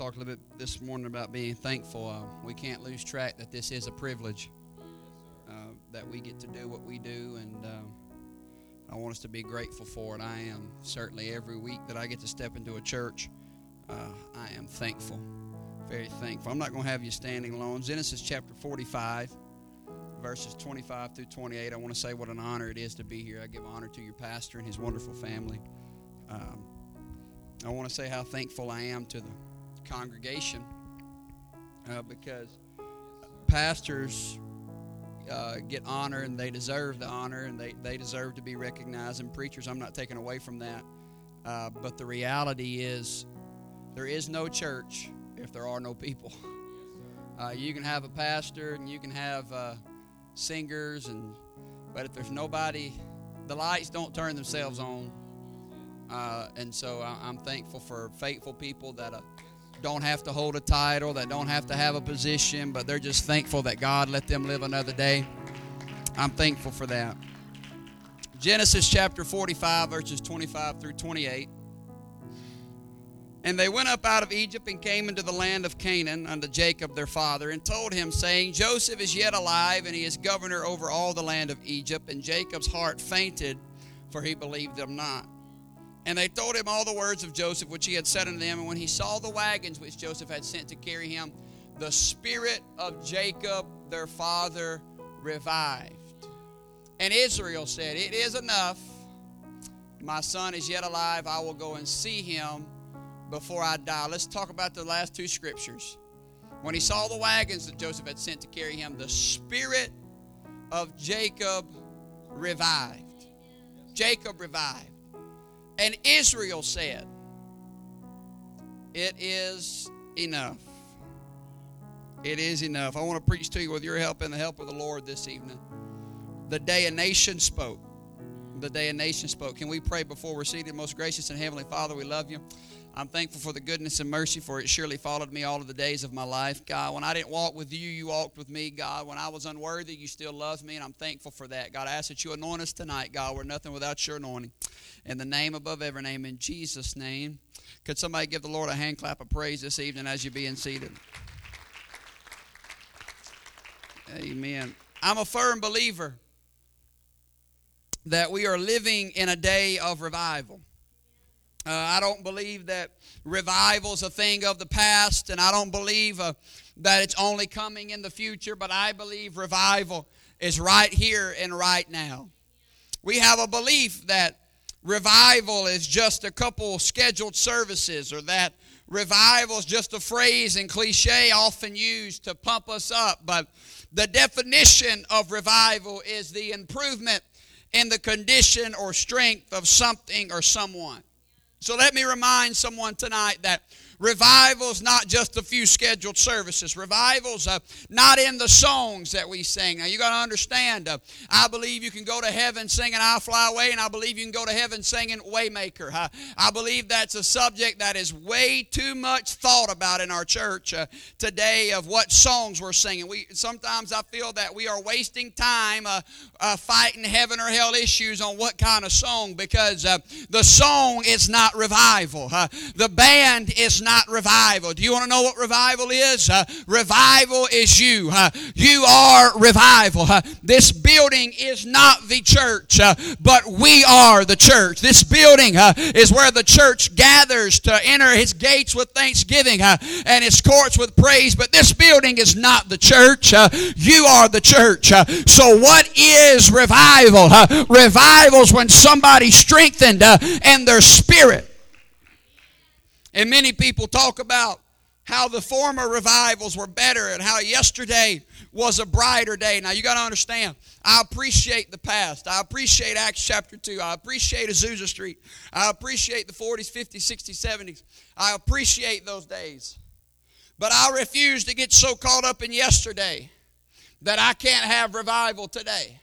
talked a little bit this morning about being thankful. Uh, we can't lose track that this is a privilege uh, that we get to do what we do, and uh, I want us to be grateful for it. I am certainly every week that I get to step into a church. Uh, I am thankful, very thankful. I'm not going to have you standing alone. Genesis chapter 45, verses 25 through 28. I want to say what an honor it is to be here. I give honor to your pastor and his wonderful family. Um, I want to say how thankful I am to the congregation uh, because pastors uh, get honor and they deserve the honor and they, they deserve to be recognized. And preachers, I'm not taking away from that. Uh, but the reality is, there is no church if there are no people. Uh, you can have a pastor and you can have uh, singers, and but if there's nobody, the lights don't turn themselves on uh, and so I'm thankful for faithful people that uh, don't have to hold a title, that don't have to have a position, but they're just thankful that God let them live another day. I'm thankful for that. Genesis chapter 45, verses 25 through 28. And they went up out of Egypt and came into the land of Canaan unto Jacob their father, and told him, saying, Joseph is yet alive, and he is governor over all the land of Egypt. And Jacob's heart fainted, for he believed them not. And they told him all the words of Joseph which he had said unto them. And when he saw the wagons which Joseph had sent to carry him, the spirit of Jacob their father revived. And Israel said, It is enough. My son is yet alive. I will go and see him before I die. Let's talk about the last two scriptures. When he saw the wagons that Joseph had sent to carry him, the spirit of Jacob revived. Jacob revived. And Israel said, It is enough. It is enough. I want to preach to you with your help and the help of the Lord this evening. The day a nation spoke. The day a nation spoke. Can we pray before we're seated? Most gracious and heavenly Father, we love you. I'm thankful for the goodness and mercy, for it surely followed me all of the days of my life. God, when I didn't walk with you, you walked with me. God, when I was unworthy, you still loved me, and I'm thankful for that. God, I ask that you anoint us tonight, God. We're nothing without your anointing. In the name above every name, in Jesus' name. Could somebody give the Lord a hand clap of praise this evening as you're being seated? Amen. I'm a firm believer that we are living in a day of revival. Uh, I don't believe that revival is a thing of the past, and I don't believe uh, that it's only coming in the future, but I believe revival is right here and right now. We have a belief that revival is just a couple scheduled services, or that revival is just a phrase and cliche often used to pump us up, but the definition of revival is the improvement in the condition or strength of something or someone. So let me remind someone tonight that Revival's not just a few scheduled services. Revival's uh, not in the songs that we sing. Now, you got to understand, uh, I believe you can go to heaven singing I'll Fly Away, and I believe you can go to heaven singing Waymaker. Uh, I believe that's a subject that is way too much thought about in our church uh, today of what songs we're singing. We Sometimes I feel that we are wasting time uh, uh, fighting heaven or hell issues on what kind of song because the song is not revival. the band is not not revival. Do you want to know what revival is? Uh, revival is you. Uh, you are revival. Uh, this building is not the church, uh, but we are the church. This building uh, is where the church gathers to enter its gates with thanksgiving uh, and its courts with praise. But this building is not the church. you are the church. so, what is revival? revival is when somebody's strengthened and their spirit. And many people talk about how the former revivals were better and how yesterday was a brighter day. Now, you got to understand, I appreciate the past. I appreciate Acts chapter 2. I appreciate Azusa Street. I appreciate the 40s, 50s, 60s, 70s. I appreciate those days. But I refuse to get so caught up in yesterday that I can't have revival today.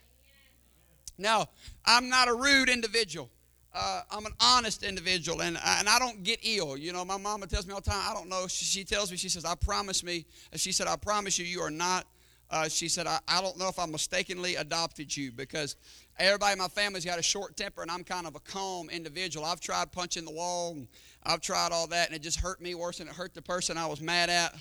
Now, I'm not a rude individual uh, I'm an honest individual and, and I don't get ill. You know, my mama tells me all the time, I don't know. She, she tells me, she says, I promise me, she said, I promise you, you are not, uh, she said, I, I don't know if I mistakenly adopted you because everybody in my family's got a short temper, and I'm kind of a calm individual. I've tried punching the wall, and I've tried all that, and it just hurt me worse than it hurt the person I was mad at.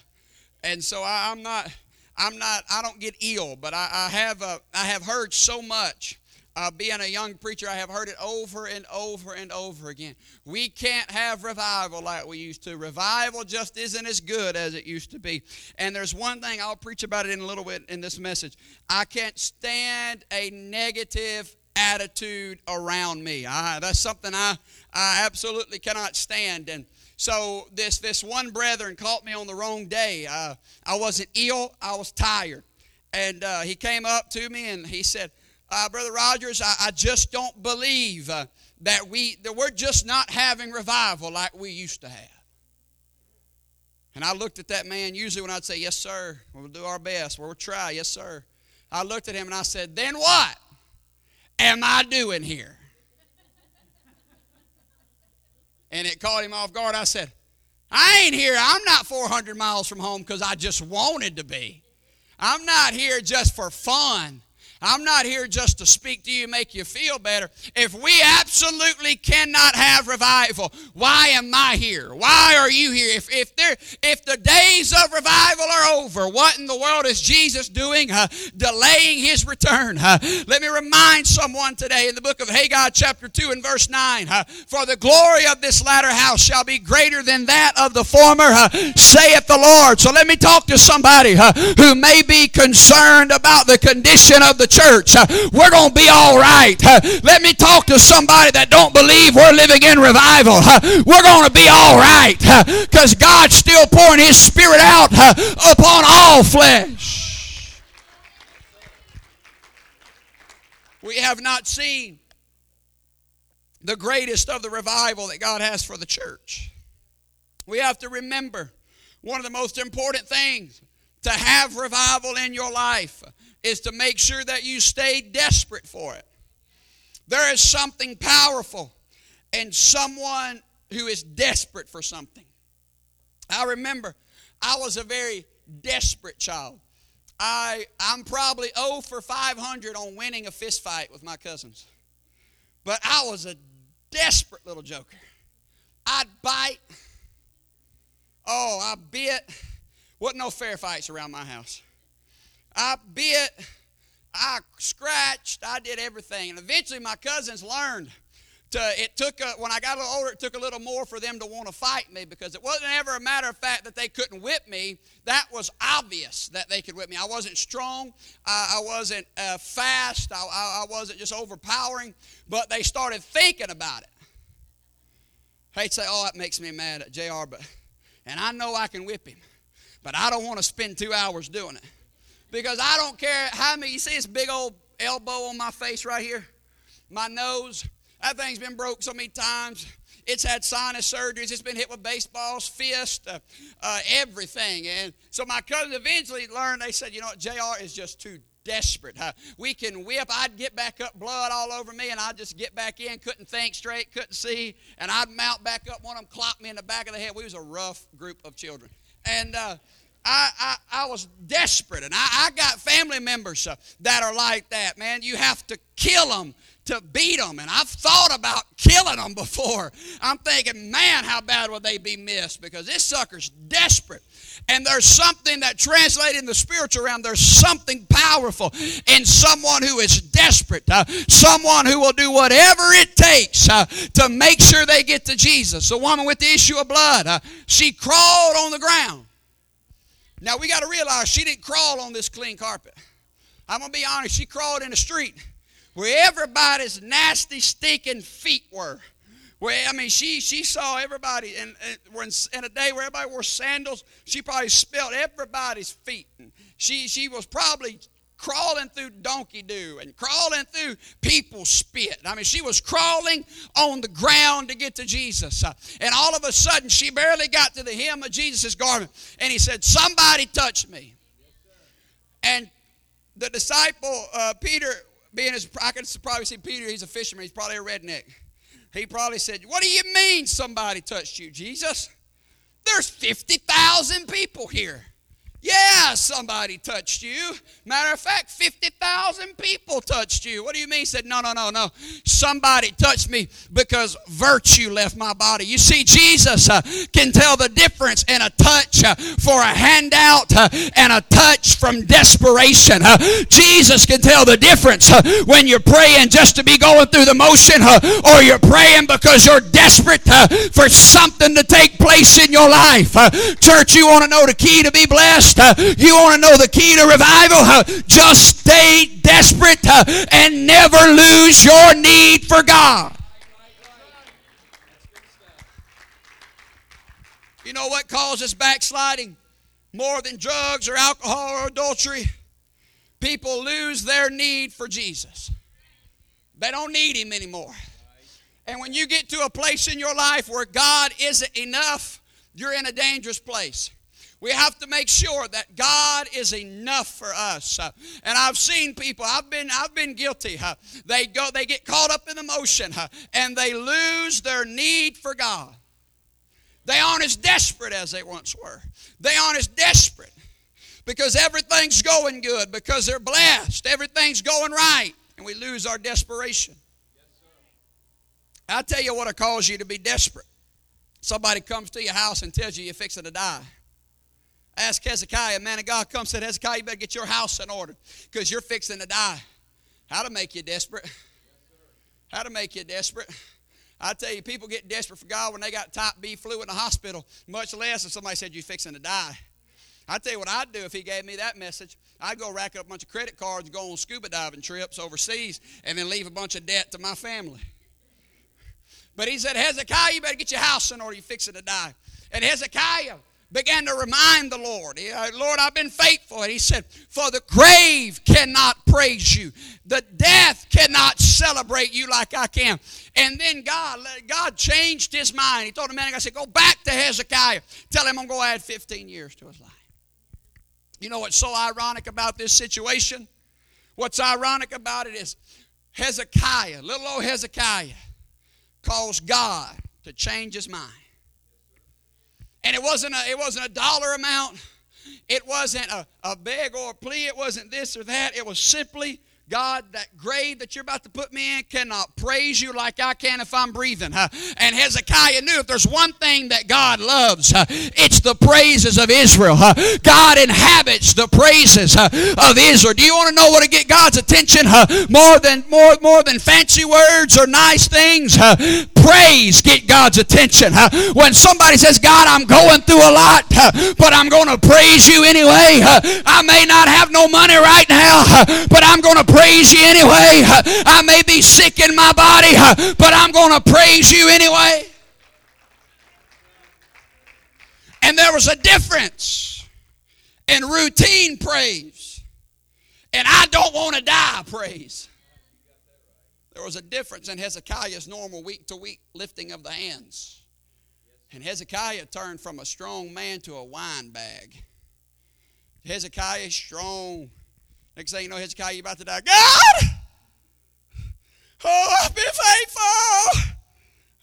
And so I, am not, I'm not, I don't get ill, but I, I have, uh, I have heard so much uh, being a young preacher, I have heard it over and over and over again. We can't have revival like we used to. Revival just isn't as good as it used to be. And there's one thing, I'll preach about it in a little bit in this message. I can't stand a negative attitude around me. I, that's something I, I absolutely cannot stand. And so this, this one brethren caught me on the wrong day. Uh, I wasn't ill, I was tired. And uh, he came up to me and he said, uh, Brother Rodgers, I, I, just don't believe uh, that we that we're just not having revival like we used to have. And I looked at that man. Usually, when I'd say, "Yes, sir," we'll do our best. We'll try. Yes, sir. I looked at him and I said, "Then what am I doing here?" and it caught him off guard. I said, "I ain't here. I'm not 400 miles from home because I just wanted to be. I'm not here just for fun." I'm not here just to speak to you, make you feel better. If we absolutely cannot have revival, why am I here? Why are you here? If, if, there, if the days of revival are over, what in the world is Jesus doing? Uh, delaying his return. Uh, let me remind someone today in the book of Haggai, chapter 2, and verse 9 uh, For the glory of this latter house shall be greater than that of the former, saith the Lord. So let me talk to somebody who may be concerned about the condition of the the church, uh, we're going to be all right. Uh, let me talk to somebody that don't believe we're living in revival. Uh, we're going to be all right because God's still pouring His Spirit out upon all flesh. We have not seen the greatest of the revival that God has for the church. We have to remember one of the most important things to have revival in your life is to make sure that you stay desperate for it. There is something powerful in someone who is desperate for something. I remember I was a very desperate child. I, I'm probably 0 for 500 on winning a fist fight with my cousins. But I was a desperate little joker. I'd bite. Oh, I bit. Wasn't no fair fights around my house. I bit, I scratched, I did everything. And eventually my cousins learned to, it took, a, when I got a little older, it took a little more for them to want to fight me because it wasn't ever a matter of fact that they couldn't whip me. That was obvious that they could whip me. I wasn't strong, uh, I wasn't uh, fast, I, I, I wasn't just overpowering, but they started thinking about it. They'd say, oh, that makes me mad at JR, but, and I know I can whip him, but I don't want to spend two hours doing it because I don't care how many. You see this big old elbow on my face right here? My nose. That thing's been broke so many times. It's had sinus surgeries. It's been hit with baseballs, fist, uh, uh, everything. And so my cousin eventually learned. They said, you know what, Jr. is just too desperate. We can whip. I'd get back up, blood all over me, and I'd just get back in. Couldn't think straight, couldn't see, and I'd mount back up. One of them clopped me in the back of the head. We was a rough group of children, and. Uh, I, I, I was desperate. And I, I got family members uh, that are like that, man. You have to kill them to beat them. And I've thought about killing them before. I'm thinking, man, how bad would they be missed? Because this sucker's desperate. And there's something that translated in the spiritual realm, there's something powerful in someone who is desperate, uh, someone who will do whatever it takes uh, to make sure they get to Jesus. The woman with the issue of blood, uh, she crawled on the ground now we got to realize she didn't crawl on this clean carpet. I'm going to be honest, she crawled in the street where everybody's nasty, stinking feet were. Where I mean, she she saw everybody, and, and in a day where everybody wore sandals, she probably smelled everybody's feet. And she she was probably crawling through donkey do and crawling through people's spit. I mean, she was crawling on the ground to get to Jesus. Uh, and all of a sudden, she barely got to the hem of Jesus' garment. And he said, Somebody touched me. And the disciple, uh, Peter, being as, I can probably see Peter, he's a fisherman, he's probably a redneck. He probably said, What do you mean somebody touched you, Jesus? There's 50,000 people here. Yeah, somebody touched you. Matter of fact, 50,000 people touched you. What do you mean? He said, No, no, no, no. Somebody touched me because virtue left my body. You see, Jesus uh, can tell the difference in a touch uh, for a handout uh, and a touch from desperation. Uh, Jesus can tell the difference uh, when you're praying just to be going through the motion uh, or you're praying because you're desperate for something to take place in your life. church, you want to know the key to be blessed? Uh, you want to know the key to revival? Uh, just stay desperate uh, and never lose your need for God. You know what causes backsliding? More than drugs or alcohol or adultery. People lose their need for Jesus. They don't need Him anymore. And when you get to a place in your life where God isn't enough, you're in a dangerous place. We have to make sure that God is enough for us. Uh, and I've seen people, I've been I've been guilty. They go they get caught up in emotion and they lose their need for God. They aren't as desperate as they once were. They aren't as desperate because everything's going good, because they're blessed, everything's going right, and we lose our desperation. I'll tell you what will cause you to be desperate. Somebody comes to your house and tells you you're fixing to die. Ask Hezekiah, man of God, come said, Hezekiah, you better get your house in order because you're fixing to die. How to make you desperate? How to make you desperate? I tell you, people get desperate for God when they got type B flu in the hospital, much less if somebody said you're fixing to die. I tell you what I'd do if he gave me that message. I'd go rack up a bunch of credit cards, go on scuba diving trips overseas, and then leave a bunch of debt to my family. But he said, Hezekiah, you better get your house in order. You're fixing to die. And Hezekiah began to remind the Lord, uh, Lord, I've been faithful. And he said, For the grave cannot praise you, the death cannot celebrate you like I can. And then God, God changed his mind. He told the man, I said, Go back to Hezekiah. Tell him I'm going to add 15 years to his life. You know what's so ironic about this situation? What's ironic about it is Hezekiah, little old Hezekiah, caused God to change his mind. And it wasn't a, it wasn't a dollar amount. It wasn't a, a beg or a plea. It wasn't this or that. It was simply God, that grave that you're about to put me in cannot praise you like I can if I'm breathing. And Hezekiah knew if there's one thing that God loves, it's the praises of Israel. God inhabits the praises of Israel. Do you want to know what to get God's attention? More than more more than fancy words or nice things. Praise get God's attention. When somebody says, "God, I'm going through a lot, but I'm going to praise you anyway. I may not have no money right now, but I'm going to praise you anyway. I may be sick in my body, but I'm going to praise you anyway. And there was a difference in routine praise and I don't want to die praise. There was a difference in Hezekiah's normal week to week lifting of the hands. And Hezekiah turned from a strong man to a wine bag. Hezekiah strong Next thing you know, Hezekiah, you're about to die. God! Oh, I've been faithful.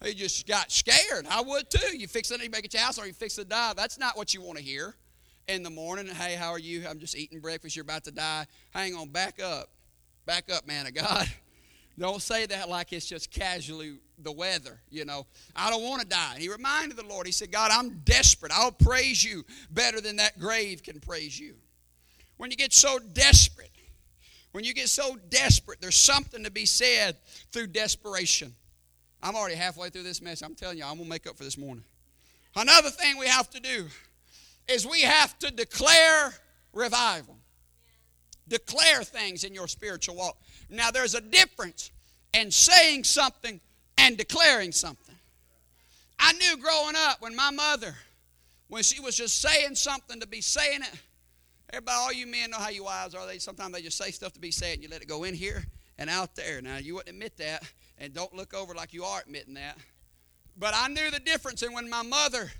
He just got scared. I would too. You fix it, you make it your house, or you fix to die. That's not what you want to hear in the morning. Hey, how are you? I'm just eating breakfast. You're about to die. Hang on, back up. Back up, man of God. Don't say that like it's just casually the weather, you know. I don't want to die. he reminded the Lord, he said, God, I'm desperate. I'll praise you better than that grave can praise you. When you get so desperate, when you get so desperate, there's something to be said through desperation. I'm already halfway through this message. I'm telling you, I'm going to make up for this morning. Another thing we have to do is we have to declare revival. Declare things in your spiritual walk. Now, there's a difference in saying something and declaring something. I knew growing up when my mother, when she was just saying something to be saying it, Everybody, all you men know how you wives are. They sometimes they just say stuff to be said, and you let it go in here and out there. Now you wouldn't admit that, and don't look over like you are admitting that. But I knew the difference, and when my mother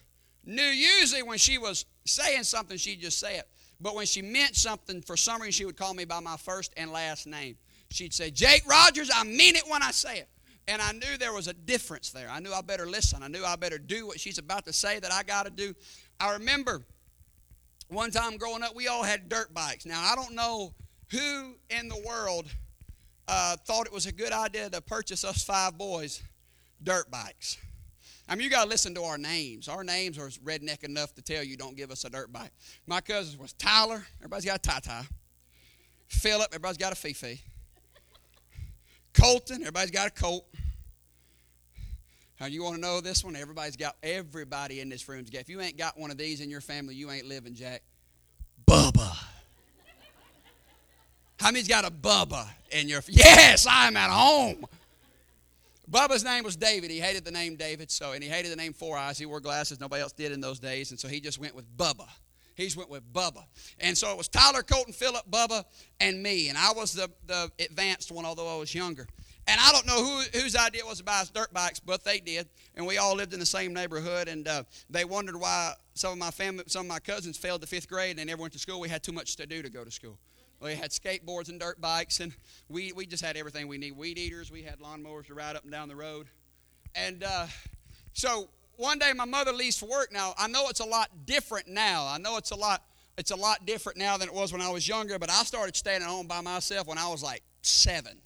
knew, usually when she was saying something, she'd just say it. But when she meant something, for some reason, she would call me by my first and last name. She'd say, Jake Rodgers, I mean it when I say it. And I knew there was a difference there. I knew I better listen. I knew I better do what she's about to say that I got to do. I remember one time growing up, we all had dirt bikes. Now, I don't know who in the world uh, thought it was a good idea to purchase us five boys dirt bikes. I mean, you got to listen to our names. Our names are redneck enough to tell you don't give us a dirt bike. My cousins was Tyler. Everybody's got a tie-tie. Philip. Everybody's got a Fifi. Colton. Everybody's got a Colt. How you want to know this one? Everybody's got everybody in this room's got. If you ain't got one of these in your family, you ain't living, Jack. Bubba. How many's got a Bubba in your? Yes, I'm at home. Bubba's name was David. He hated the name David, so and he hated the name Four Eyes. He wore glasses. Nobody else did in those days, and so he just went with Bubba. He just went with Bubba. And so it was Tyler, Colton, Philip, Bubba, and me. And I was the, the advanced one, although I was younger. And I don't know who, whose idea it was to buy us dirt bikes, but they did. And we all lived in the same neighborhood. And uh, they wondered why some of my family, some of my cousins failed the fifth grade and they never went to school. We had too much to do to go to school. We had skateboards and dirt bikes, and we, we just had everything we need. Weed eaters, we had lawnmowers to ride up and down the road. And uh, so one day my mother leaves for work. Now I know it's a lot different now. I know it's a lot it's a lot different now than it was when I was younger. But I started staying at home by myself when I was like seven.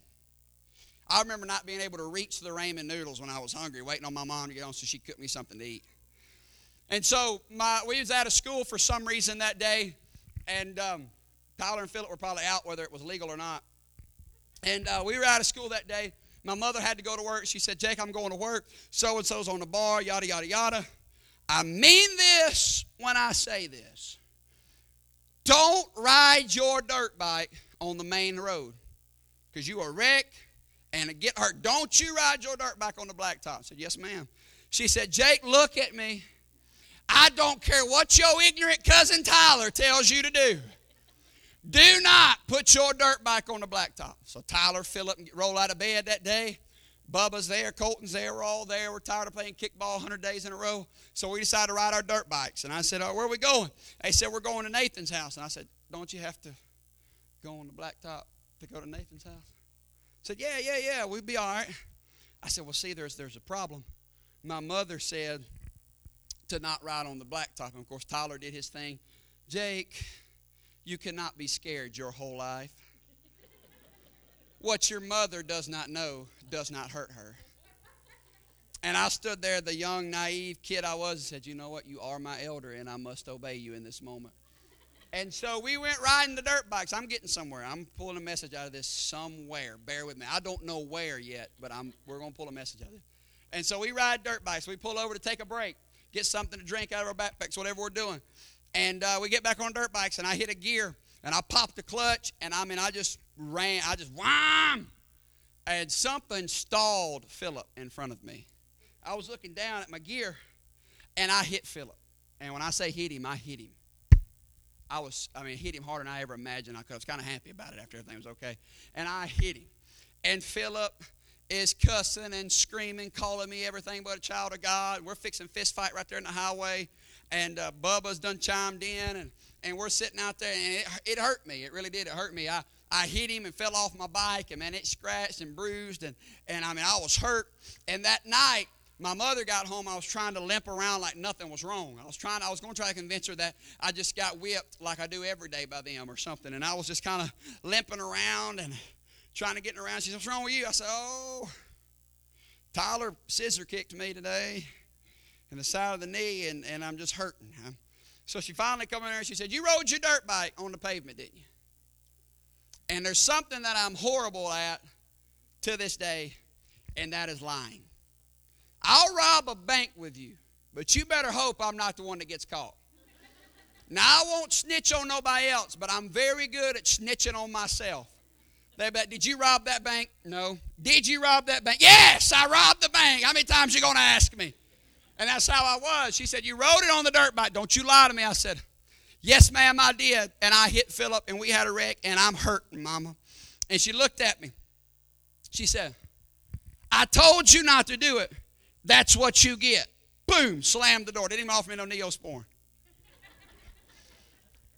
I remember not being able to reach the ramen noodles when I was hungry, waiting on my mom to get on so she cooked me something to eat. And so my, we was out of school for some reason that day, and um, Tyler and Philip were probably out whether it was legal or not. And uh, we were out of school that day. My mother had to go to work. She said, Jake, I'm going to work. So and so's on the bar, yada, yada, yada. I mean this when I say this. Don't ride your dirt bike on the main road because you are wrecked and get hurt. Don't you ride your dirt bike on the blacktop. I said, Yes, ma'am. She said, Jake, look at me. I don't care what your ignorant cousin Tyler tells you to do. Do not put your dirt bike on the blacktop. So Tyler, Philip, and roll out of bed that day. Bubba's there, Colton's there, we're all there. We're tired of playing kickball 100 days in a row. So we decided to ride our dirt bikes. And I said, oh, Where are we going? They said, We're going to Nathan's house. And I said, Don't you have to go on the blacktop to go to Nathan's house? Said, Yeah, yeah, yeah, we'd be all right. I said, Well, see, there's, there's a problem. My mother said to not ride on the blacktop. And of course, Tyler did his thing. Jake, you cannot be scared your whole life. What your mother does not know does not hurt her. And I stood there, the young, naive kid I was, and said, You know what? You are my elder, and I must obey you in this moment. And so we went riding the dirt bikes. I'm getting somewhere. I'm pulling a message out of this somewhere. Bear with me. I don't know where yet, but I'm, we're going to pull a message out of it. And so we ride dirt bikes. We pull over to take a break, get something to drink out of our backpacks, whatever we're doing. And uh, we get back on dirt bikes, and I hit a gear, and I popped the clutch, and I mean, I just ran, I just wham! And something stalled Philip in front of me. I was looking down at my gear, and I hit Philip. And when I say hit him, I hit him. I was, I mean, hit him harder than I ever imagined I could. I was kind of happy about it after everything was okay. And I hit him. And Philip is cussing and screaming, calling me everything but a child of God. We're fixing fist fight right there in the highway and uh, Bubba's done chimed in, and, and we're sitting out there, and it, it hurt me. It really did. It hurt me. I, I hit him and fell off my bike, and man, it scratched and bruised, and, and I mean, I was hurt. And that night, my mother got home. I was trying to limp around like nothing was wrong. I was trying. I was going to try to convince her that I just got whipped like I do every day by them or something. And I was just kind of limping around and trying to get around. She said, "What's wrong with you?" I said, "Oh, Tyler scissor kicked me today." in the side of the knee, and, and I'm just hurting. So she finally come in there and she said, You rode your dirt bike on the pavement, didn't you? And there's something that I'm horrible at to this day, and that is lying. I'll rob a bank with you, but you better hope I'm not the one that gets caught. Now, I won't snitch on nobody else, but I'm very good at snitching on myself. They bet, did you rob that bank? No. Did you rob that bank? Yes, I robbed the bank. How many times you going to ask me? And that's how I was. She said, You rode it on the dirt bike. Don't you lie to me. I said, Yes, ma'am, I did. And I hit Philip and we had a wreck and I'm hurting, mama. And she looked at me. She said, I told you not to do it. That's what you get. Boom, slammed the door. Didn't even offer me no neosporin.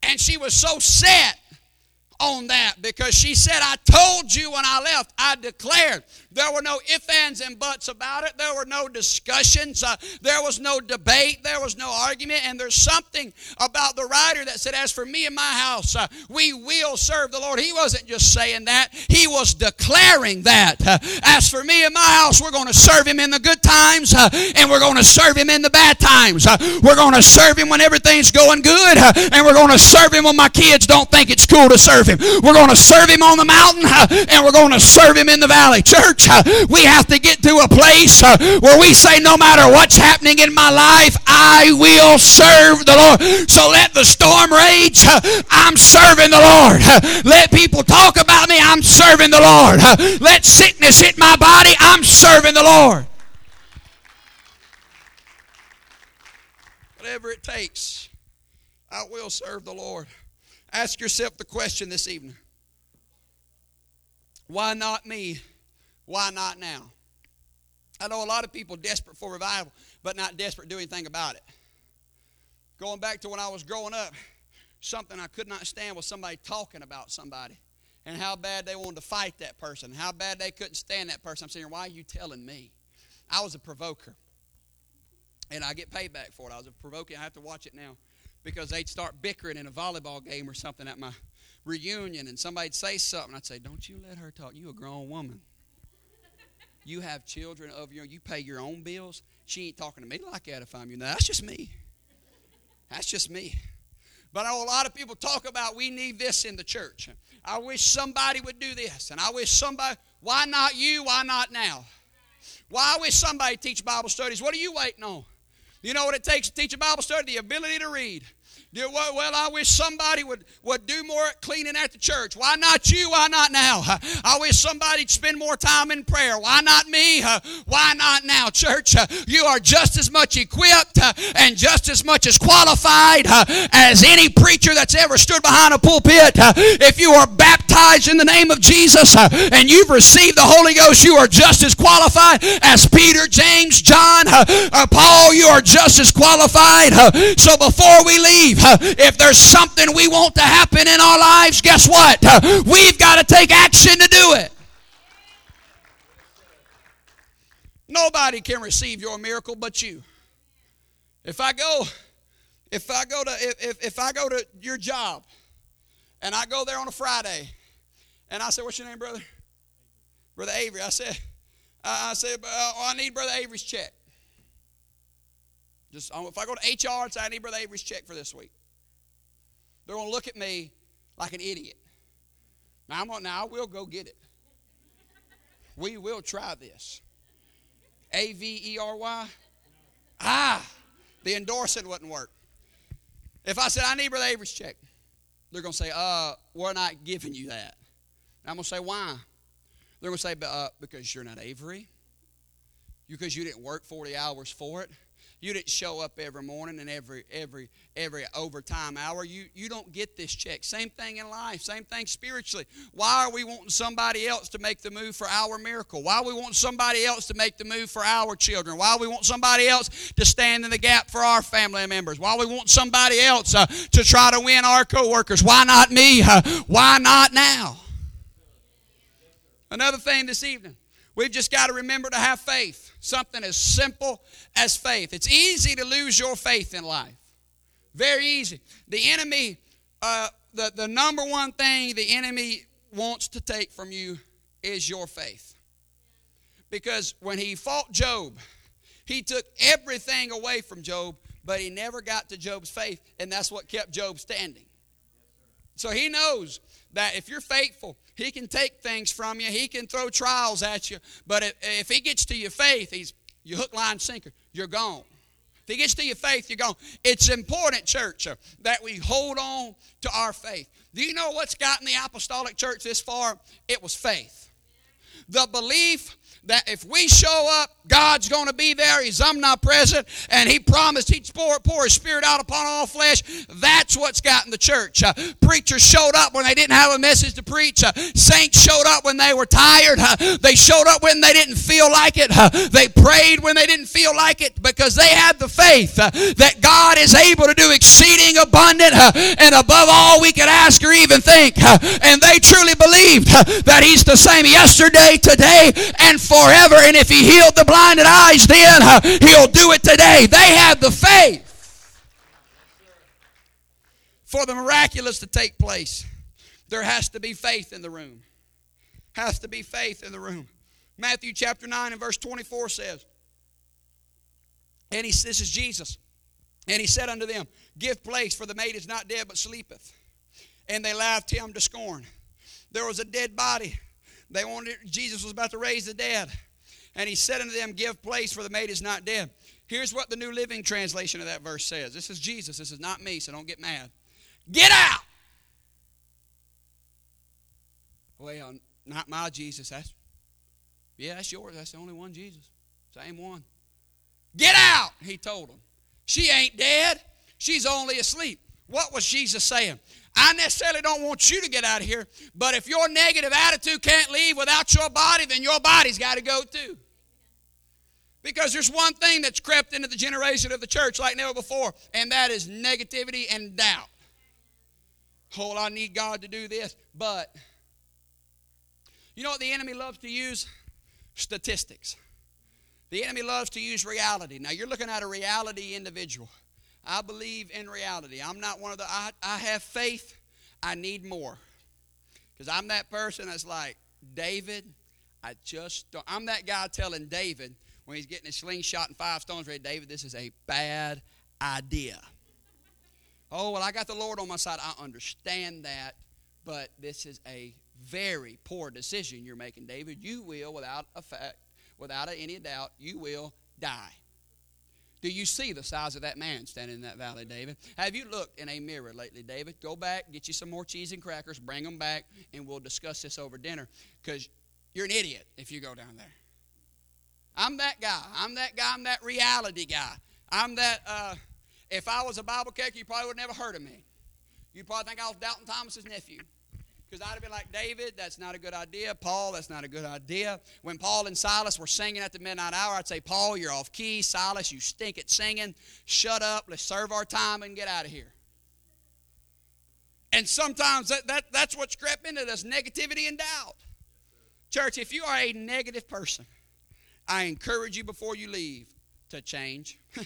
And she was so set on that because she said, I told you when I left, I declared. There were no ifs, ands, and buts about it. There were no discussions. Uh, there was no debate. There was no argument. And there's something about the writer that said, As for me and my house, uh, we will serve the Lord. He wasn't just saying that, he was declaring that. Uh, As for me and my house, we're going to serve him in the good times uh, and we're going to serve him in the bad times. Uh, we're going to serve him when everything's going good uh, and we're going to serve him when my kids don't think it's cool to serve him. We're going to serve him on the mountain and we're going to serve him in the valley. Church, Uh, we have to get to a place uh, where we say, no matter what's happening in my life, I will serve the Lord. So let the storm rage. Uh, I'm serving the Lord. Let people talk about me. I'm serving the Lord. Let sickness hit my body. I'm serving the Lord. Whatever it takes, I will serve the Lord. Ask yourself the question this evening why not me? Why not now? I know a lot of people desperate for revival, but not desperate to do anything about it. Going back to when I was growing up, something I could not stand was somebody talking about somebody and how bad they wanted to fight that person, how bad they couldn't stand that person. I'm saying, why are you telling me? I was a provoker. And I get paid back for it. I was a provoker. I have to watch it now because they'd start bickering in a volleyball game or something at my reunion and somebody'd say something. I'd say, Don't you let her talk. You a grown woman. You have children of your own, you pay your own bills. She ain't talking to me like that if I'm you. Now that's just me. That's just me. But I know a lot of people talk about we need this in the church. I wish somebody would do this. And I wish somebody, why not you? Why not now? Why I wish somebody teach Bible studies. What are you waiting on? You know what it takes to teach a Bible study? The ability to read. Well, I wish somebody would, would do more cleaning at the church. Why not you? Why not now? I wish somebody'd spend more time in prayer. Why not me? Why not now, church? You are just as much equipped and just as much as qualified as any preacher that's ever stood behind a pulpit. If you are baptized in the name of Jesus and you've received the Holy Ghost, you are just as qualified as Peter, James, John, uh, Paul. You are just as qualified. So before we leave, if there's something we want to happen in our lives, guess what? We've got to take action to do it. Nobody can receive your miracle but you. If I go, if I go to if, if I go to your job and I go there on a Friday and I say, What's your name, brother? Brother Avery. I said, I said, uh, I need Brother Avery's check. Just if I go to HR and say I need Brother Avery's check for this week, they're going to look at me like an idiot. Now I'm going. Now I will go get it. We will try this. A V E R Y. Ah, the endorsing wouldn't work. If I said I need Brother Avery's check, they're going to say, "Uh, we're not giving you that." I'm going to say, "Why?" They're going to say, uh, "Because you're not Avery. Because you didn't work 40 hours for it." You didn't show up every morning and every every every overtime hour. You you don't get this check. Same thing in life. Same thing spiritually. Why are we wanting somebody else to make the move for our miracle? Why we want somebody else to make the move for our children? Why we want somebody else to stand in the gap for our family members? Why we want somebody else uh, to try to win our coworkers? Why not me? Uh, why not now? Another thing this evening. We've just got to remember to have faith. Something as simple as faith. It's easy to lose your faith in life. Very easy. The enemy, uh, the, the number one thing the enemy wants to take from you is your faith. Because when he fought Job, he took everything away from Job, but he never got to Job's faith, and that's what kept Job standing. So he knows that if you're faithful, he can take things from you. He can throw trials at you. But if, if he gets to your faith, he's your hook, line, sinker. You're gone. If he gets to your faith, you're gone. It's important, church, uh, that we hold on to our faith. Do you know what's gotten the apostolic church this far? It was faith. The belief that if we show up, God's going to be there. He's omnipresent, and He promised He'd pour, pour His Spirit out upon all flesh. That's what's gotten the church. Uh, preachers showed up when they didn't have a message to preach. Uh, saints showed up when they were tired. Uh, they showed up when they didn't feel like it. Uh, they prayed when they didn't feel like it because they had the faith uh, that God is able to do exceeding abundant uh, and above all we could ask or even think. and they truly believed that He's the same yesterday, today, and forever. And if He healed the blinded eyes then, uh, He'll do it today. They had the faith for the miraculous to take place. There has to be faith in the room. Has to be faith in the room. Matthew chapter 9 and verse 24 says, and he, this is Jesus. And he said unto them, Give place, for the maid is not dead, but sleepeth. And they laughed him to scorn. There was a dead body. They wanted Jesus was about to raise the dead. And he said unto them, Give place, for the maid is not dead. Here's what the New Living Translation of that verse says. This is Jesus. This is not me, so don't get mad. Get out! Well, not my Jesus. That's yeah, that's yours. That's the only one Jesus. Same one. Get out, he told them. She ain't dead. She's only asleep. What was Jesus saying? I necessarily don't want you to get out of here, but if your negative attitude can't leave without your body, then your body's got to go too. Because there's one thing that's crept into the generation of the church like never before, and that is negativity and doubt. Oh, I need God to do this. But you know what the enemy loves to use? Statistics. The enemy loves to use reality. Now, you're looking at a reality individual. I believe in reality. I'm not one of the, I, I have faith. I need more. Because I'm that person that's like, David, I just don't. I'm that guy telling David when he's getting a slingshot and five stones ready, David, this is a bad idea. Oh, well, I got the Lord on my side. I understand that, but this is a very poor decision you're making, David. You will, without effect, without any doubt, you will die. Do you see the size of that man standing in that valley, David? Have you looked in a mirror lately, David? Go back, get you some more cheese and crackers, bring them back, and we'll discuss this over dinner because you're an idiot if you go down there. I'm that guy. I'm that guy. I'm that reality guy. I'm that, uh, if I was a Bible character, you probably would never heard of me. You'd probably think I was Doubting Thomas's nephew. Because I'd have been like, David, that's not a good idea. Paul, that's not a good idea. When Paul and Silas were singing at the midnight hour, I'd say, Paul, you're off key. Silas, you stink at singing. Shut up. Let's serve our time and get out of here. And sometimes that, that, that's what's crept into us negativity and doubt. Church, if you are a negative person, I encourage you before you leave to change.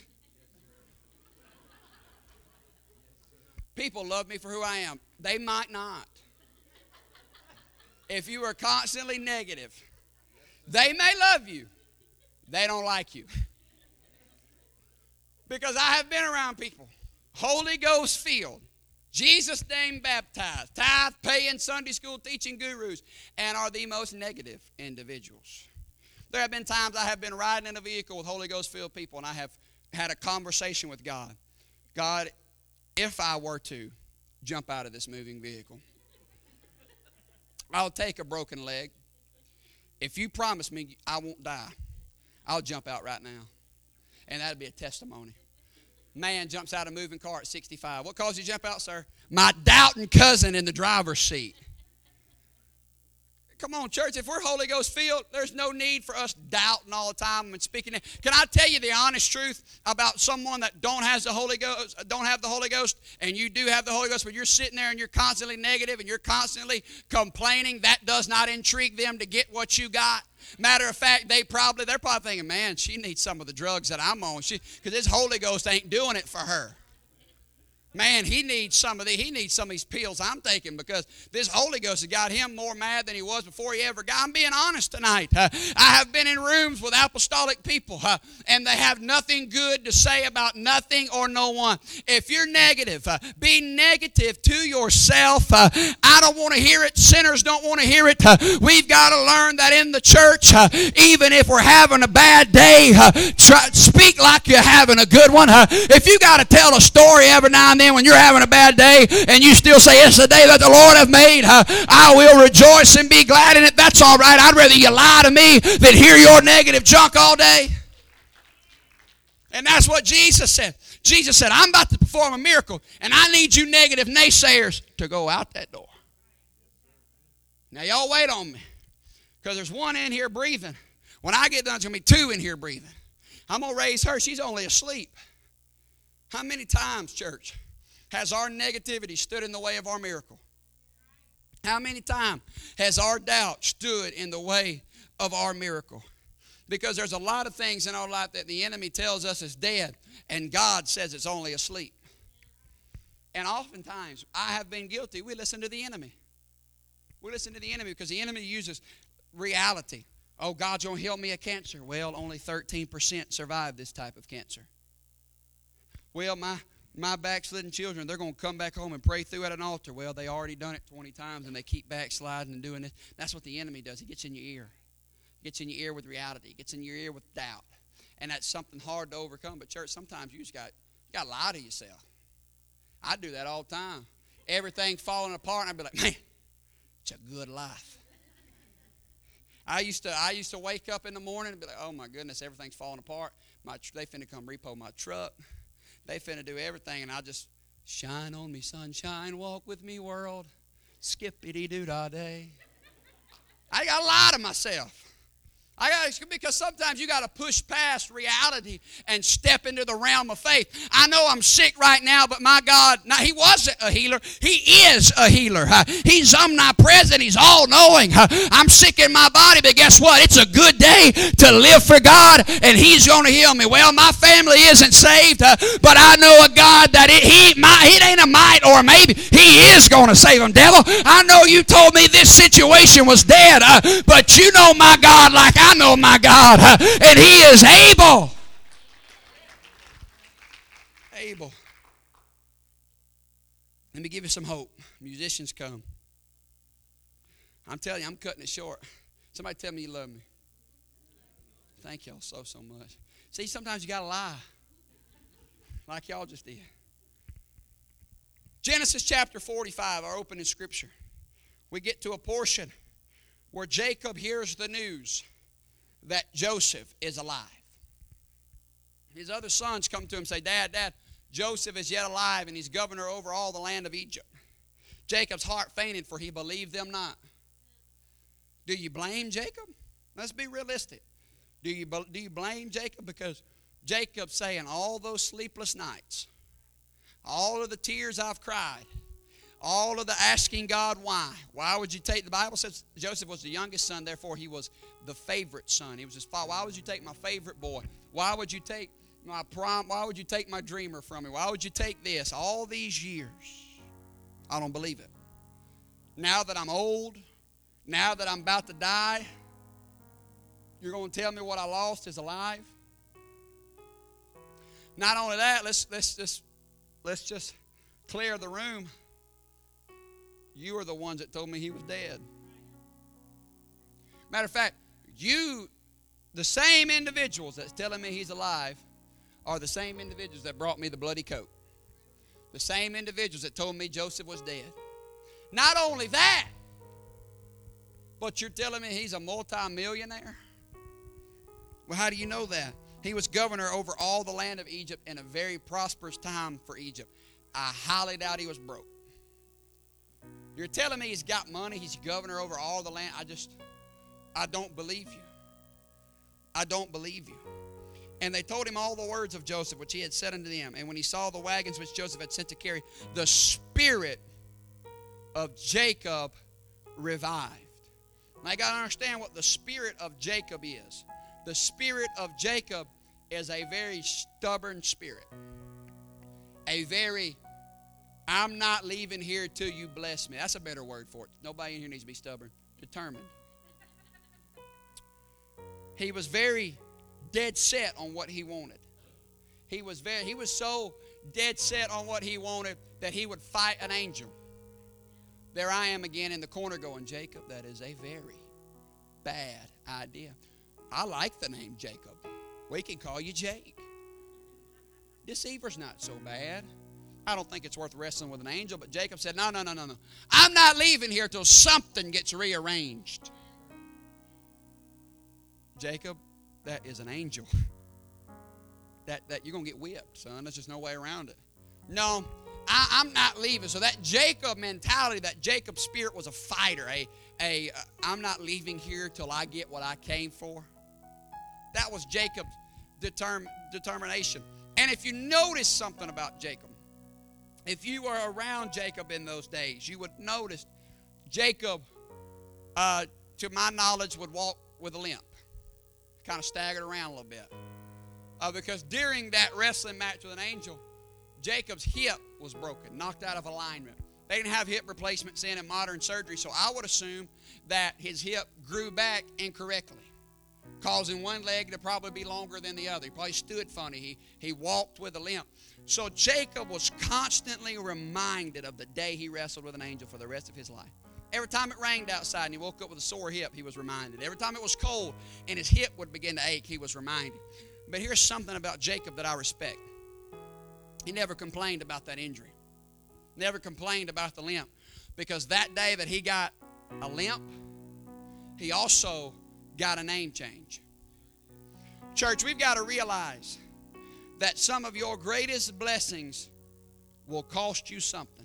People love me for who I am. They might not if you are constantly negative. They may love you, they don't like you. Because I have been around people, Holy Ghost filled, Jesus' name baptized, tithe paying Sunday school teaching gurus, and are the most negative individuals. There have been times I have been riding in a vehicle with Holy Ghost filled people, and I have had a conversation with God. God, if I were to jump out of this moving vehicle, I'll take a broken leg. If you promise me I won't die, I'll jump out right now. And that'd be a testimony. Man jumps out of a moving car at 65. What caused you to jump out, sir? My doubting cousin in the driver's seat. Come on, church. If we're Holy Ghost filled, there's no need for us doubting all the time and speaking. Can I tell you the honest truth about someone that don't has the Holy Ghost, don't have the Holy Ghost, and you do have the Holy Ghost, but you're sitting there and you're constantly negative and you're constantly complaining? That does not intrigue them to get what you got. Matter of fact, they probably they're probably thinking, "Man, she needs some of the drugs that I'm on." She because this Holy Ghost ain't doing it for her. Man, he needs some of the, he needs some of these pills I'm taking because this Holy Ghost has got him more mad than he was before he ever got. I'm being honest tonight. Uh, I have been in rooms with apostolic people uh, and they have nothing good to say about nothing or no one. If you're negative, uh, be negative to yourself. Uh, I don't want to hear it. Sinners don't want to hear it. We've got to learn that in the church, even if we're having a bad day, try, speak like you're having a good one. if you got to tell a story every now and then, then when you're having a bad day and you still say, It's the day that the Lord hath made, I will rejoice and be glad in it. That's all right. I'd rather you lie to me than hear your negative junk all day. And that's what Jesus said. Jesus said, I'm about to perform a miracle, and I need you negative naysayers to go out that door. Now, y'all wait on me because there's one in here breathing. When I get done, there's going to be two in here breathing. I'm going to raise her. She's only asleep. How many times, church, has our negativity stood in the way of our miracle? How many times has our doubt stood in the way of our miracle? Because there's a lot of things in our life that the enemy tells us is dead, and God says it's only asleep. And oftentimes, I have been guilty. We listen to the enemy. We listen to the enemy because the enemy uses reality. Oh, God's going to heal me of cancer. Well, only 13% survive this type of cancer. Well, my, my backslidden children, they're going to come back home and pray through at an altar. Well, they already done it 20 times and they keep backsliding and doing it. That's what the enemy does. He gets in your ear. He gets in your ear with reality. He gets in your ear with doubt. And that's something hard to overcome. But church, sometimes you just got, you got to lie to yourself. I do that all the time. Everything falling apart, and I'd be like, man, it's a good life. I used to I used to wake up in the morning and be like, oh my goodness, everything's falling apart. My they finna come repo my truck. They finna do everything, and I just shine on me, sunshine, walk with me, world, skippity doo da day. I got to lie to myself. I got because sometimes you got to push past reality and step into the realm of faith. I know I'm sick right now, but my God, now He wasn't a healer. He is a healer. He's omnipresent. He's all knowing. I'm sick in my body, but guess what? It's a good day to live for God, and He's going to heal me. Well, my family isn't saved, but I know a God that it, He might, it ain't a might or maybe He is going to save them. Devil, I know you told me this situation was dead, but you know my God like I know my God, and He is able. Able. Let me give you some hope. Musicians come. I'm telling you, I'm cutting it short. Somebody tell me you love me. Thank y'all so, so much. See, sometimes you got to lie, like y'all just did. Genesis chapter 45, our opening scripture. We get to a portion where Jacob hears the news that Joseph is alive. His other sons come to him and say, Dad, Dad, Joseph is yet alive and he's governor over all the land of Egypt. Jacob's heart fainted, for he believed them not. Do you blame Jacob? Let's be realistic. Do you, do you blame Jacob? Because Jacob's saying, All those sleepless nights, all of the tears I've cried, all of the asking God why. Why would you take, the Bible says Joseph was the youngest son, therefore he was the favorite son. He was his father. Why would you take my favorite boy? Why would you take my prom? Why would you take my dreamer from me? Why would you take this? All these years. I don't believe it. Now that I'm old, now that I'm about to die, you're going to tell me what I lost is alive? Not only that, let's let's just let's just clear the room. You are the ones that told me he was dead. Matter of fact, you, the same individuals that's telling me he's alive, are the same individuals that brought me the bloody coat. The same individuals that told me Joseph was dead. Not only that, but you're telling me he's a multimillionaire? Well, how do you know that? He was governor over all the land of Egypt in a very prosperous time for Egypt. I highly doubt he was broke. You're telling me he's got money, he's governor over all the land. I just, I don't believe you. I don't believe you. And they told him all the words of Joseph, which he had said unto them. And when he saw the wagons which Joseph had sent to carry, the spirit of Jacob revived. Now, you got to understand what the spirit of Jacob is. The spirit of Jacob is a very stubborn spirit, a very I'm not leaving here till you bless me. That's a better word for it. Nobody in here needs to be stubborn. Determined. He was very dead set on what he wanted. He was very he was so dead set on what he wanted that he would fight an angel. There I am again in the corner going, Jacob, that is a very bad idea. I like the name Jacob. We can call you Jake. Deceiver's not so bad. I don't think it's worth wrestling with an angel, but Jacob said, No, no, no, no, no. I'm not leaving here till something gets rearranged. Jacob, that is an angel. That, that you're going to get whipped, son. There's just no way around it. No, I, am not leaving. So that Jacob mentality, that Jacob spirit was a fighter. A, a uh, I'm not leaving here till I get what I came for. That was Jacob's determ, determination. And if you notice something about Jacob, if you were around Jacob in those days, you would notice Jacob, uh, to my knowledge, would walk with a limp, kind of staggered around a little bit. Uh, because during that wrestling match with an angel, Jacob's hip was broken, knocked out of alignment. They didn't have hip replacements in in modern surgery, so I would assume that his hip grew back incorrectly, causing one leg to probably be longer than the other. He probably stood funny. He, he walked with a limp. So Jacob was constantly reminded of the day he wrestled with an angel for the rest of his life. Every time it rained outside and he woke up with a sore hip, he was reminded. Every time it was cold and his hip would begin to ache, he was reminded. But here's something about Jacob that I respect. He never complained about that injury, never complained about the limp. Because that day that he got a limp, he also got a name change. Church, we've got to realize that some of your greatest blessings will cost you something.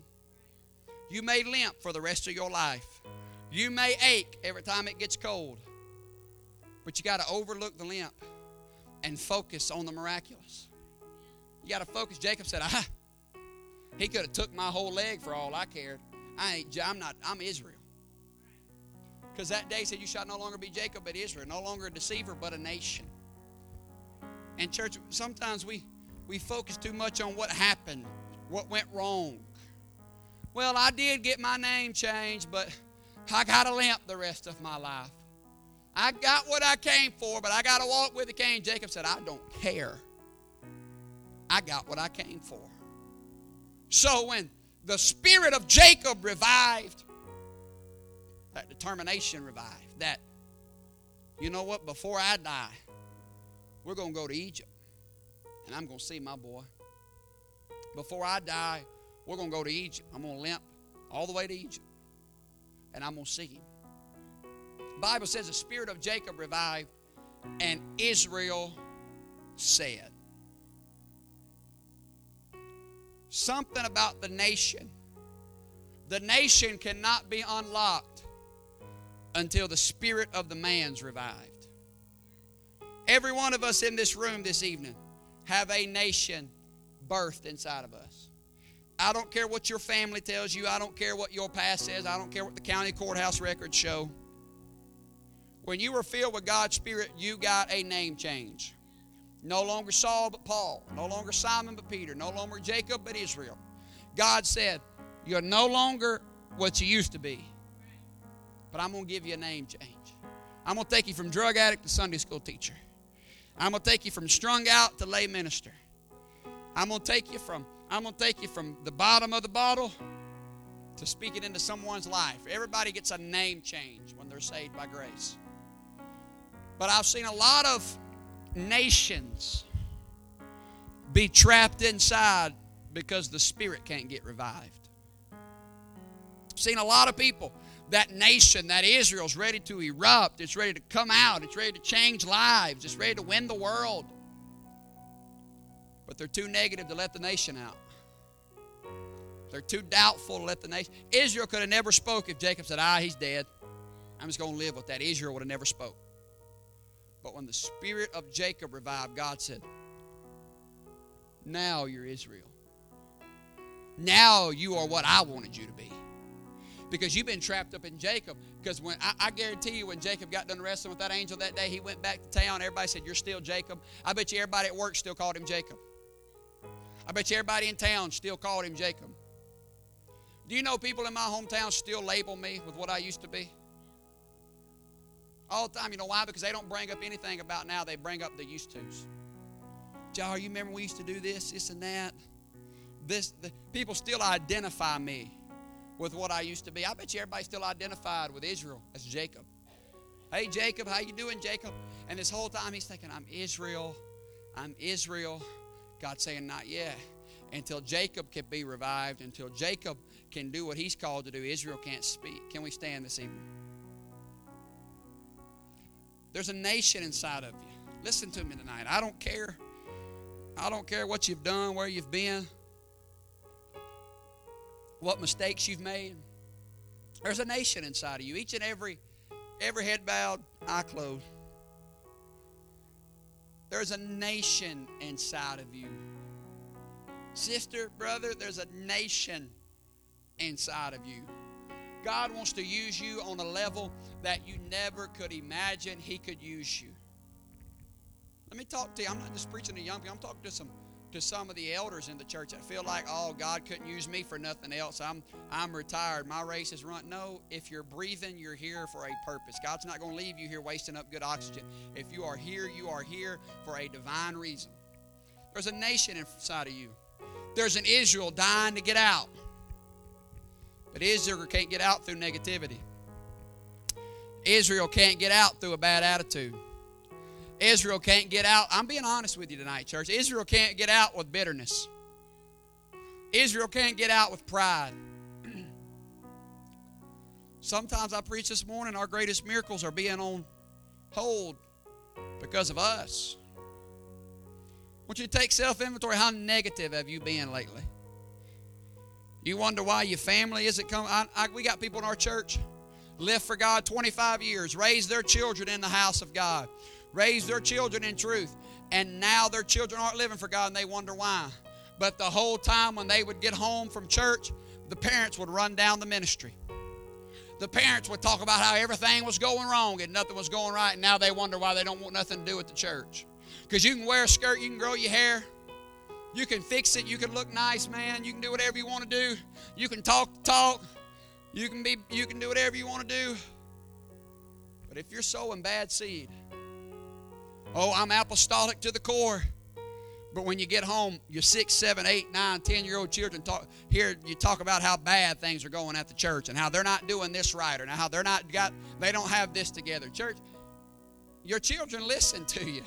You may limp for the rest of your life. You may ache every time it gets cold. But you got to overlook the limp and focus on the miraculous. You got to focus. Jacob said, "Ah, he could have took my whole leg for all I cared. I ain't. I'm not. I'm Israel." Because that day said, "You shall no longer be Jacob, but Israel, no longer a deceiver, but a nation." And church, sometimes we we focus too much on what happened, what went wrong. Well, I did get my name changed, but I got a limp the rest of my life. I got what I came for, but I got to walk with the cane. Jacob said, I don't care. I got what I came for. So when the spirit of Jacob revived, that determination revived, that, you know what, before I die, we're going to go to Egypt and I'm going to see my boy. Before I die, we're going to go to Egypt. I'm going to limp all the way to Egypt and I'm going to see him. Bible says the spirit of Jacob revived, and Israel said. Something about the nation. The nation cannot be unlocked until the spirit of the man's revived. Every one of us in this room this evening have a nation birthed inside of us. I don't care what your family tells you. I don't care what your past says. I don't care what the county courthouse records show. When you were filled with God's Spirit, you got a name change. No longer Saul but Paul. No longer Simon but Peter. No longer Jacob but Israel. God said, You're no longer what you used to be, but I'm going to give you a name change. I'm going to take you from drug addict to Sunday school teacher. I'm going to take you from strung out to lay minister. I'm going to take you from I'm going to take you from the bottom of the bottle to speaking into someone's life. Everybody gets a name change when they're saved by grace. But I've seen a lot of nations be trapped inside because the spirit can't get revived. I've seen a lot of people, that nation, that Israel's ready to erupt, it's ready to come out, it's ready to change lives, it's ready to win the world. But they're too negative to let the nation out. They're too doubtful to let the nation. Israel could have never spoke if Jacob said, "Ah, he's dead. I'm just going to live with that." Israel would have never spoke. But when the spirit of Jacob revived, God said, Now you're Israel. Now you are what I wanted you to be. Because you've been trapped up in Jacob. Because when I, I guarantee you, when Jacob got done wrestling with that angel that day, he went back to town. Everybody said, You're still Jacob. I bet you everybody at work still called him Jacob. I bet you everybody in town still called him Jacob. Do you know people in my hometown still label me with what I used to be? All the time. You know why? Because they don't bring up anything about now. They bring up the used tos. Jar, you remember we used to do this, this, and that? This, the, people still identify me with what I used to be. I bet you everybody still identified with Israel as Jacob. Hey, Jacob, how you doing, Jacob? And this whole time he's thinking, I'm Israel. I'm Israel. God saying, not yet. until Jacob can be revived, until Jacob can do what he's called to do, Israel can't speak. Can we stand this evening? There's a nation inside of you. Listen to me tonight. I don't care. I don't care what you've done, where you've been, what mistakes you've made. There's a nation inside of you. Each and every every head bowed, eye closed. There's a nation inside of you. Sister, brother, there's a nation inside of you. God wants to use you on a level that you never could imagine He could use you. Let me talk to you. I'm not just preaching to young people, I'm talking to some to some of the elders in the church that feel like, oh, God couldn't use me for nothing else. I'm I'm retired. My race is run. No, if you're breathing, you're here for a purpose. God's not going to leave you here wasting up good oxygen. If you are here, you are here for a divine reason. There's a nation inside of you. There's an Israel dying to get out. But Israel can't get out through negativity. Israel can't get out through a bad attitude. Israel can't get out. I'm being honest with you tonight, church. Israel can't get out with bitterness. Israel can't get out with pride. Sometimes I preach this morning, our greatest miracles are being on hold because of us. I want you to take self inventory. How negative have you been lately? You wonder why your family isn't coming. We got people in our church lived for God 25 years, raised their children in the house of God raised their children in truth, and now their children aren't living for God and they wonder why. But the whole time when they would get home from church, the parents would run down the ministry. The parents would talk about how everything was going wrong and nothing was going right, and now they wonder why they don't want nothing to do with the church. Because you can wear a skirt, you can grow your hair, you can fix it, you can look nice, man, you can do whatever you want to do, you can talk talk, you can be you can do whatever you want to do. But if you're sowing bad seed, Oh, I'm apostolic to the core. But when you get home, your six, seven, eight, nine, ten year old children talk here you talk about how bad things are going at the church and how they're not doing this right or how they're not got they don't have this together. Church, your children listen to you.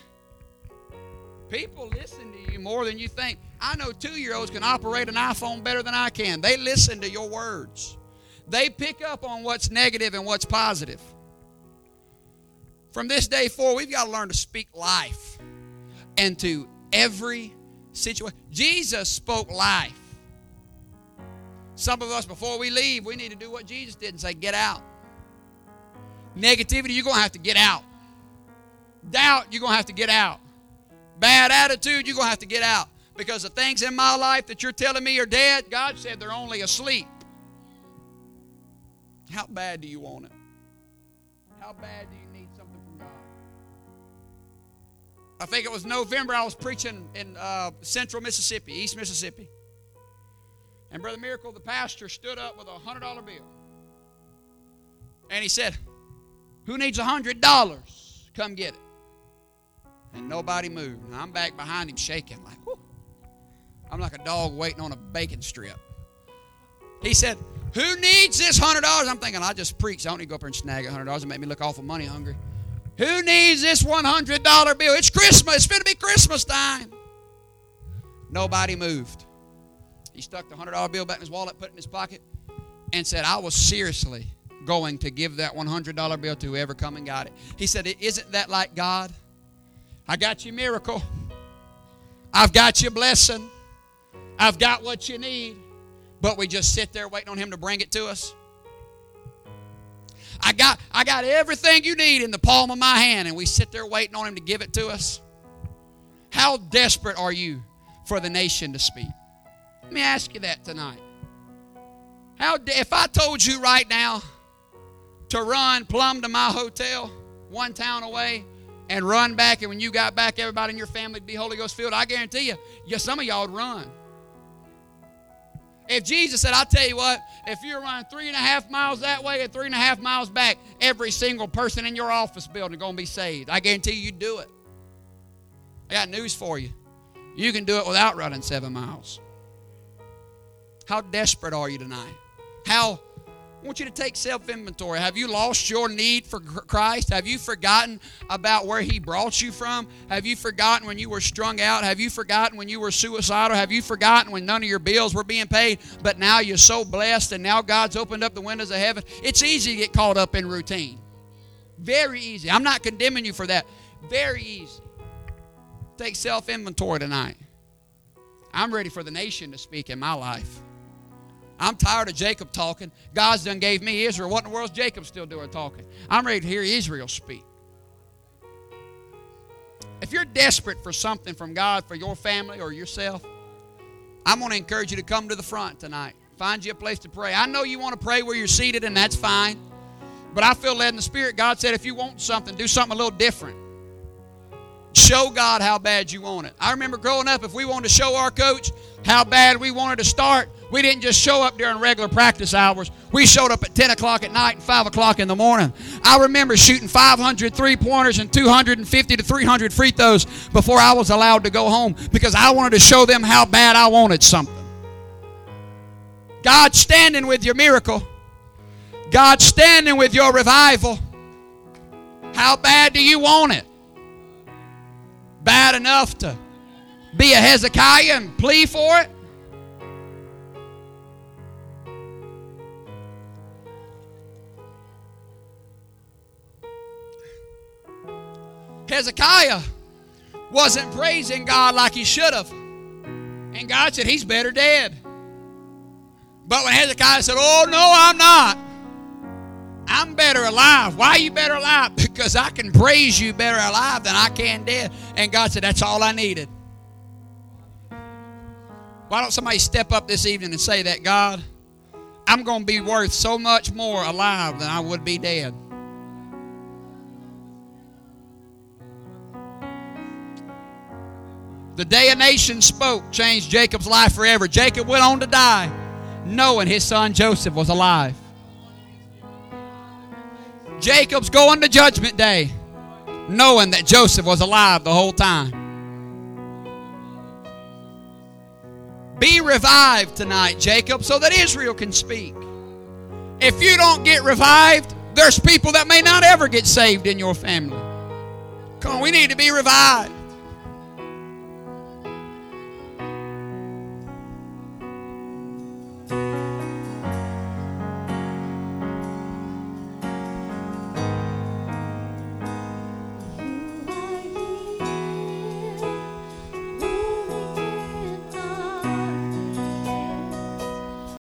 People listen to you more than you think. I know two year olds can operate an iPhone better than I can. They listen to your words. They pick up on what's negative and what's positive. From this day forward, we've got to learn to speak life into every situation. Jesus spoke life. Some of us, before we leave, we need to do what Jesus did and say, Get out. Negativity, you're going to have to get out. Doubt, you're going to have to get out. Bad attitude, you're going to have to get out. Because the things in my life that you're telling me are dead, God said they're only asleep. How bad do you want it? How bad do you I think it was November, I was preaching in uh, central Mississippi, East Mississippi. And Brother Miracle, the pastor, stood up with a $100 bill. And he said, Who needs a $100? Come get it. And nobody moved. And I'm back behind him shaking, like. I'm like a dog waiting on a bacon strip. He said, Who needs this $100? I'm thinking, I just preached. I don't need to go up there and snag a $100 and make me look awful money hungry. Who needs this $100 bill? It's Christmas. It's going to be Christmas time. Nobody moved. He stuck the $100 bill back in his wallet, put it in his pocket, and said, I was seriously going to give that $100 bill to whoever come and got it. He said, Isn't that like God? I got you miracle. I've got you blessing. I've got what you need. But we just sit there waiting on Him to bring it to us. I got, I got everything you need in the palm of my hand, and we sit there waiting on Him to give it to us. How desperate are you for the nation to speak? Let me ask you that tonight. How if I told you right now to run plumb to my hotel, one town away, and run back, and when you got back, everybody in your family would be Holy Ghost filled, I guarantee you, yeah, some of y'all would run. If Jesus said, I'll tell you what, if you're running three and a half miles that way and three and a half miles back, every single person in your office building going to be saved. I guarantee you, you do it. I got news for you. You can do it without running seven miles. How desperate are you tonight? How I want you to take self inventory. Have you lost your need for Christ? Have you forgotten about where He brought you from? Have you forgotten when you were strung out? Have you forgotten when you were suicidal? Have you forgotten when none of your bills were being paid? But now you're so blessed and now God's opened up the windows of heaven. It's easy to get caught up in routine. Very easy. I'm not condemning you for that. Very easy. Take self inventory tonight. I'm ready for the nation to speak in my life. I'm tired of Jacob talking. God's done gave me Israel. What in the world is Jacob still doing talking? I'm ready to hear Israel speak. If you're desperate for something from God for your family or yourself, I'm going to encourage you to come to the front tonight. Find you a place to pray. I know you want to pray where you're seated, and that's fine. But I feel led in the Spirit. God said, if you want something, do something a little different. Show God how bad you want it. I remember growing up, if we wanted to show our coach how bad we wanted to start, we didn't just show up during regular practice hours. We showed up at 10 o'clock at night and 5 o'clock in the morning. I remember shooting 500 three pointers and 250 to 300 free throws before I was allowed to go home because I wanted to show them how bad I wanted something. God's standing with your miracle, God's standing with your revival. How bad do you want it? Bad enough to be a Hezekiah and plea for it? Hezekiah wasn't praising God like he should have. And God said, He's better dead. But when Hezekiah said, Oh, no, I'm not. I'm better alive. Why are you better alive? Because I can praise you better alive than I can dead. And God said, That's all I needed. Why don't somebody step up this evening and say that, God, I'm going to be worth so much more alive than I would be dead. The day a nation spoke changed Jacob's life forever. Jacob went on to die knowing his son Joseph was alive. Jacob's going to judgment day knowing that Joseph was alive the whole time. Be revived tonight, Jacob, so that Israel can speak. If you don't get revived, there's people that may not ever get saved in your family. Come on, we need to be revived.